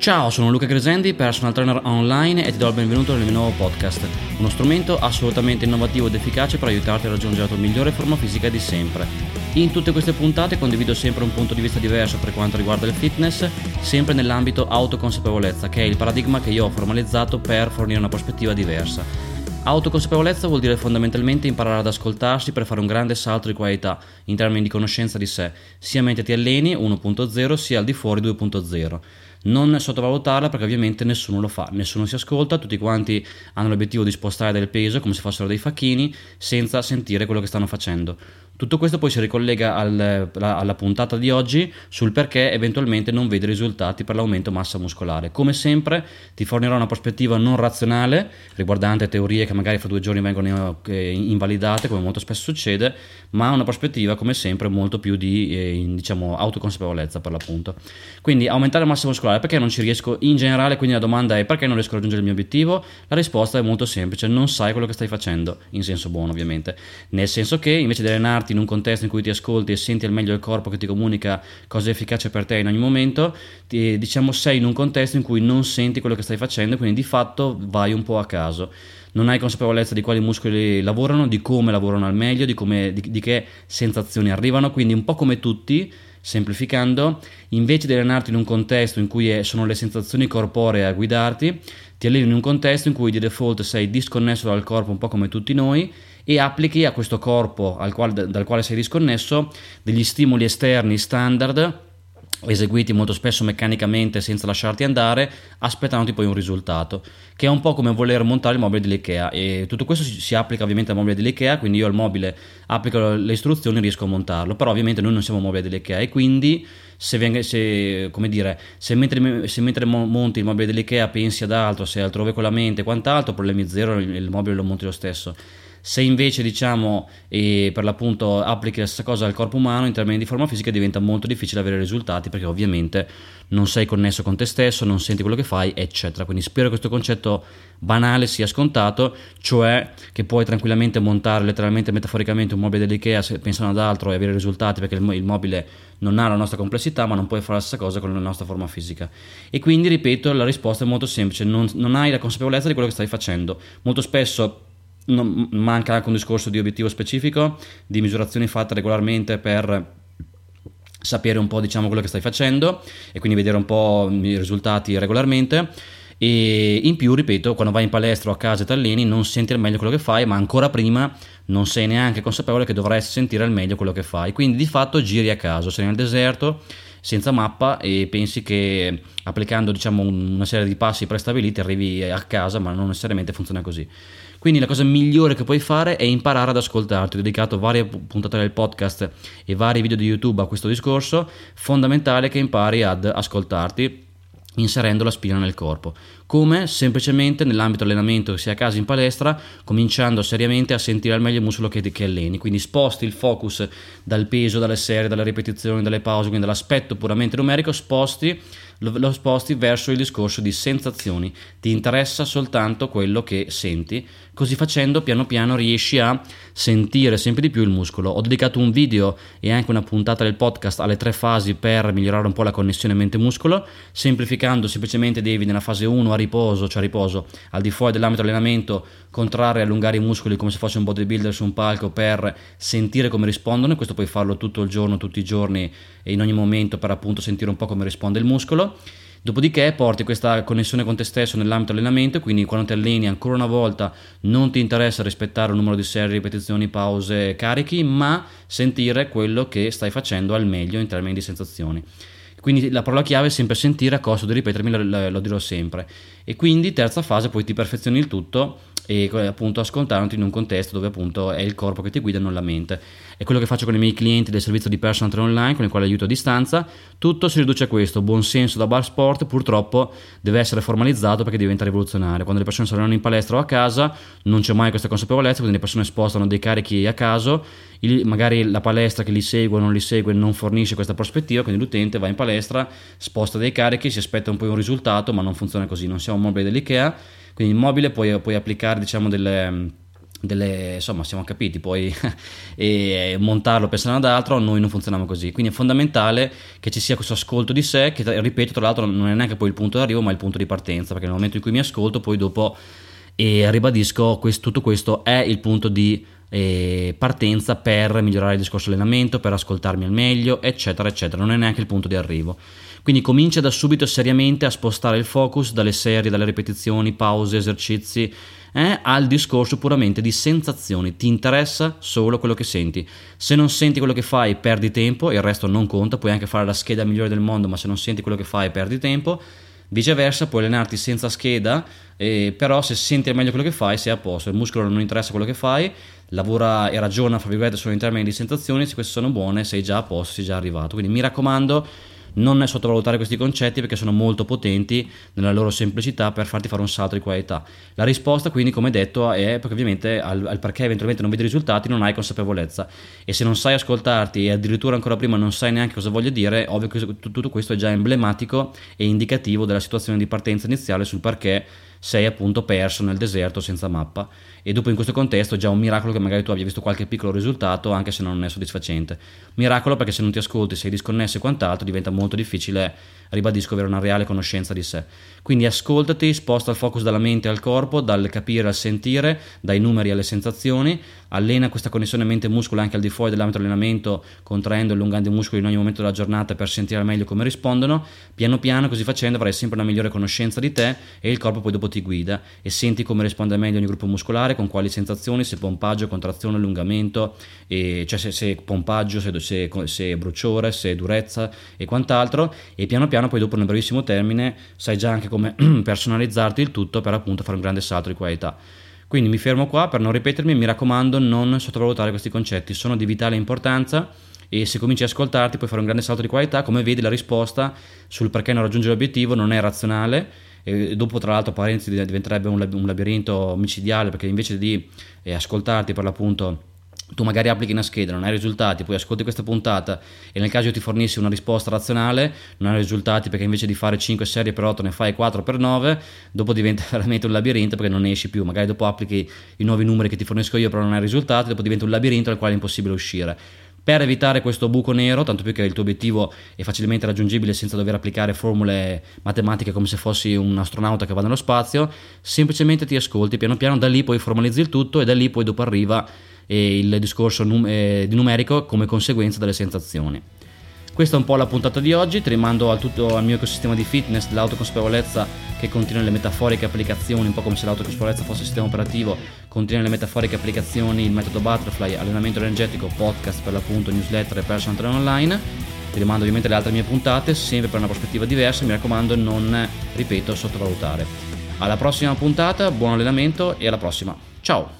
Ciao, sono Luca Gresendi, personal trainer online e ti do il benvenuto nel mio nuovo podcast, uno strumento assolutamente innovativo ed efficace per aiutarti a raggiungere la tua migliore forma fisica di sempre. In tutte queste puntate condivido sempre un punto di vista diverso per quanto riguarda il fitness, sempre nell'ambito autoconsapevolezza, che è il paradigma che io ho formalizzato per fornire una prospettiva diversa. Autoconsapevolezza vuol dire fondamentalmente imparare ad ascoltarsi per fare un grande salto di qualità in termini di conoscenza di sé, sia mentre ti alleni 1.0 sia al di fuori 2.0 non sottovalutarla perché ovviamente nessuno lo fa, nessuno si ascolta, tutti quanti hanno l'obiettivo di spostare del peso come se fossero dei facchini senza sentire quello che stanno facendo. Tutto questo poi si ricollega al, alla puntata di oggi sul perché eventualmente non vedi risultati per l'aumento massa muscolare. Come sempre ti fornirò una prospettiva non razionale riguardante teorie che magari fra due giorni vengono eh, invalidate come molto spesso succede, ma una prospettiva come sempre molto più di eh, diciamo, autoconsapevolezza per l'appunto. Quindi aumentare massa muscolare perché non ci riesco in generale, quindi la domanda è perché non riesco a raggiungere il mio obiettivo? La risposta è molto semplice, non sai quello che stai facendo, in senso buono ovviamente, nel senso che invece di allenarti in un contesto in cui ti ascolti e senti al meglio il corpo che ti comunica cosa è efficace per te in ogni momento, ti, diciamo sei in un contesto in cui non senti quello che stai facendo, quindi di fatto vai un po' a caso. Non hai consapevolezza di quali muscoli lavorano, di come lavorano al meglio, di, come, di, di che sensazioni arrivano, quindi un po' come tutti Semplificando, invece di allenarti in un contesto in cui sono le sensazioni corporee a guidarti, ti alleni in un contesto in cui di default sei disconnesso dal corpo un po' come tutti noi e applichi a questo corpo quale, dal quale sei disconnesso degli stimoli esterni standard eseguiti molto spesso meccanicamente senza lasciarti andare, aspettandoti poi un risultato, che è un po' come voler montare il mobile dell'IKEA. E tutto questo si, applica ovviamente al mobile dell'IKEA, quindi io al mobile applico le istruzioni e riesco a montarlo, però ovviamente noi non siamo mobile dell'IKEA e quindi se, se, dire, se, mentre, se mentre monti il mobile dell'IKEA pensi ad altro, sei altrove con la mente e quant'altro, problemi zero, il mobile lo monti lo stesso se invece diciamo e per l'appunto applichi la stessa cosa al corpo umano in termini di forma fisica diventa molto difficile avere risultati perché ovviamente non sei connesso con te stesso, non senti quello che fai, eccetera. Quindi spero che questo concetto banale sia scontato, cioè che puoi tranquillamente montare letteralmente metaforicamente un mobile dell'IKEA pensando ad altro e avere risultati perché il mobile non ha la nostra complessità, ma non puoi fare la stessa cosa con la nostra forma fisica. E quindi, ripeto, la risposta è molto semplice, non, non hai la consapevolezza di quello che stai facendo. Molto spesso non, manca anche un discorso di obiettivo specifico, di misurazioni fatte regolarmente per sapere un po' diciamo quello che stai facendo e quindi vedere un po' i risultati regolarmente. E in più ripeto quando vai in palestra o a casa e ti alleni non senti al meglio quello che fai ma ancora prima non sei neanche consapevole che dovresti sentire al meglio quello che fai. Quindi di fatto giri a caso. Sei nel deserto senza mappa e pensi che applicando diciamo una serie di passi prestabiliti arrivi a casa ma non necessariamente funziona così quindi la cosa migliore che puoi fare è imparare ad ascoltarti. Ho dedicato varie puntate del podcast e vari video di YouTube a questo discorso. Fondamentale che impari ad ascoltarti inserendo la spina nel corpo. Come? Semplicemente nell'ambito allenamento, sia a casa in palestra, cominciando seriamente a sentire al meglio il muscolo che, che alleni. Quindi sposti il focus dal peso, dalle serie, dalle ripetizioni, dalle pause, quindi dall'aspetto puramente numerico, sposti lo, sposti verso il discorso di sensazioni, ti interessa soltanto quello che senti, così facendo piano piano riesci a sentire sempre di più il muscolo. Ho dedicato un video e anche una puntata del podcast alle tre fasi per migliorare un po' la connessione mente-muscolo, semplificando semplicemente devi nella fase 1 a riposo, cioè riposo, al di fuori dell'ambito allenamento, contrarre e allungare i muscoli come se fosse un bodybuilder su un palco per sentire come rispondono, questo puoi farlo tutto il giorno, tutti i giorni e in ogni momento per appunto sentire un po' come risponde il muscolo. Dopodiché porti questa connessione con te stesso nell'ambito allenamento, quindi quando ti alleni ancora una volta non ti interessa rispettare un numero di serie, ripetizioni, pause, carichi, ma sentire quello che stai facendo al meglio in termini di sensazioni. Quindi la parola chiave è sempre sentire, a costo di ripetermi, lo, lo dirò sempre. E quindi terza fase, poi ti perfezioni il tutto e appunto ascoltandoti in un contesto dove appunto è il corpo che ti guida, non la mente. È quello che faccio con i miei clienti del servizio di personal trainer online, con il quale aiuto a distanza. Tutto si riduce a questo, buon senso da bar sport purtroppo deve essere formalizzato perché diventa rivoluzionario. Quando le persone si allenano in palestra o a casa non c'è mai questa consapevolezza, quindi le persone spostano dei carichi a caso, magari la palestra che li segue o non li segue non fornisce questa prospettiva, quindi l'utente va in palestra, sposta dei carichi, si aspetta un po' un risultato, ma non funziona così, non siamo mobili dell'IKEA quindi in mobile puoi, puoi applicare diciamo, delle, delle, insomma siamo capiti poi e montarlo pensando ad altro noi non funzioniamo così. Quindi è fondamentale che ci sia questo ascolto di sé che ripeto tra l'altro non è neanche poi il punto d'arrivo ma il punto di partenza perché nel momento in cui mi ascolto poi dopo e ribadisco questo, tutto questo è il punto di eh, partenza per migliorare il discorso allenamento per ascoltarmi al meglio eccetera eccetera non è neanche il punto di arrivo quindi comincia da subito seriamente a spostare il focus dalle serie dalle ripetizioni pause esercizi eh, al discorso puramente di sensazioni, ti interessa solo quello che senti. Se non senti quello che fai, perdi tempo, il resto non conta, puoi anche fare la scheda migliore del mondo, ma se non senti quello che fai, perdi tempo. Viceversa, puoi allenarti senza scheda, eh, però se senti meglio quello che fai, sei a posto. Il muscolo non interessa quello che fai, lavora e ragiona, fra virgolette, solo in termini di sensazioni. Se queste sono buone, sei già a posto, sei già arrivato. Quindi mi raccomando non sottovalutare questi concetti perché sono molto potenti nella loro semplicità per farti fare un salto di qualità. La risposta quindi come detto è perché ovviamente al, al perché eventualmente non vedi risultati non hai consapevolezza e se non sai ascoltarti e addirittura ancora prima non sai neanche cosa voglio dire, ovvio che tutto questo è già emblematico e indicativo della situazione di partenza iniziale sul perché sei appunto perso nel deserto senza mappa e dopo in questo contesto è già un miracolo che magari tu abbia visto qualche piccolo risultato anche se non è soddisfacente. Miracolo perché se non ti ascolti, sei disconnesso e quant'altro diventa molto difficile, ribadisco, avere una reale conoscenza di sé. Quindi ascoltati, sposta il focus dalla mente al corpo, dal capire al sentire, dai numeri alle sensazioni, allena questa connessione mente-muscolo anche al di fuori dell'ambito dell'allenamento, contraendo e allungando i muscoli in ogni momento della giornata per sentire meglio come rispondono. Piano piano, così facendo, avrai sempre una migliore conoscenza di te e il corpo poi dopo ti guida e senti come risponde meglio ogni gruppo muscolare, con quali sensazioni, se pompaggio, contrazione, allungamento, e, cioè se, se pompaggio, se, se, se bruciore, se durezza e quant'altro. E piano piano, poi dopo, nel brevissimo termine, sai già anche come personalizzarti il tutto per appunto fare un grande salto di qualità. Quindi mi fermo qua per non ripetermi, mi raccomando non sottovalutare questi concetti, sono di vitale importanza e se cominci a ascoltarti puoi fare un grande salto di qualità, come vedi la risposta sul perché non raggiungere l'obiettivo non è razionale, e dopo tra l'altro parentesi diventerebbe un labirinto micidiale perché invece di eh, ascoltarti per l'appunto tu magari applichi una scheda, non hai risultati, poi ascolti questa puntata e nel caso io ti fornissi una risposta razionale, non hai risultati perché invece di fare 5 serie per 8 ne fai 4 per 9, dopo diventa veramente un labirinto perché non ne esci più, magari dopo applichi i nuovi numeri che ti fornisco io però non hai risultati, dopo diventa un labirinto dal quale è impossibile uscire. Per evitare questo buco nero, tanto più che il tuo obiettivo è facilmente raggiungibile senza dover applicare formule matematiche come se fossi un astronauta che va nello spazio, semplicemente ti ascolti piano piano, da lì poi formalizzi il tutto e da lì poi dopo arriva il discorso num- eh, di numerico come conseguenza delle sensazioni. Questa è un po' la puntata di oggi, ti rimando al, tutto, al mio ecosistema di fitness, dell'autoconsapevolezza che contiene le metaforiche applicazioni, un po' come se l'autoconsapevolezza fosse il sistema operativo, contiene le metaforiche applicazioni, il metodo Butterfly, allenamento energetico, podcast per l'appunto, newsletter e personal trainer online. Ti rimando ovviamente le altre mie puntate, sempre per una prospettiva diversa, mi raccomando non, ripeto, sottovalutare. Alla prossima puntata, buon allenamento e alla prossima. Ciao!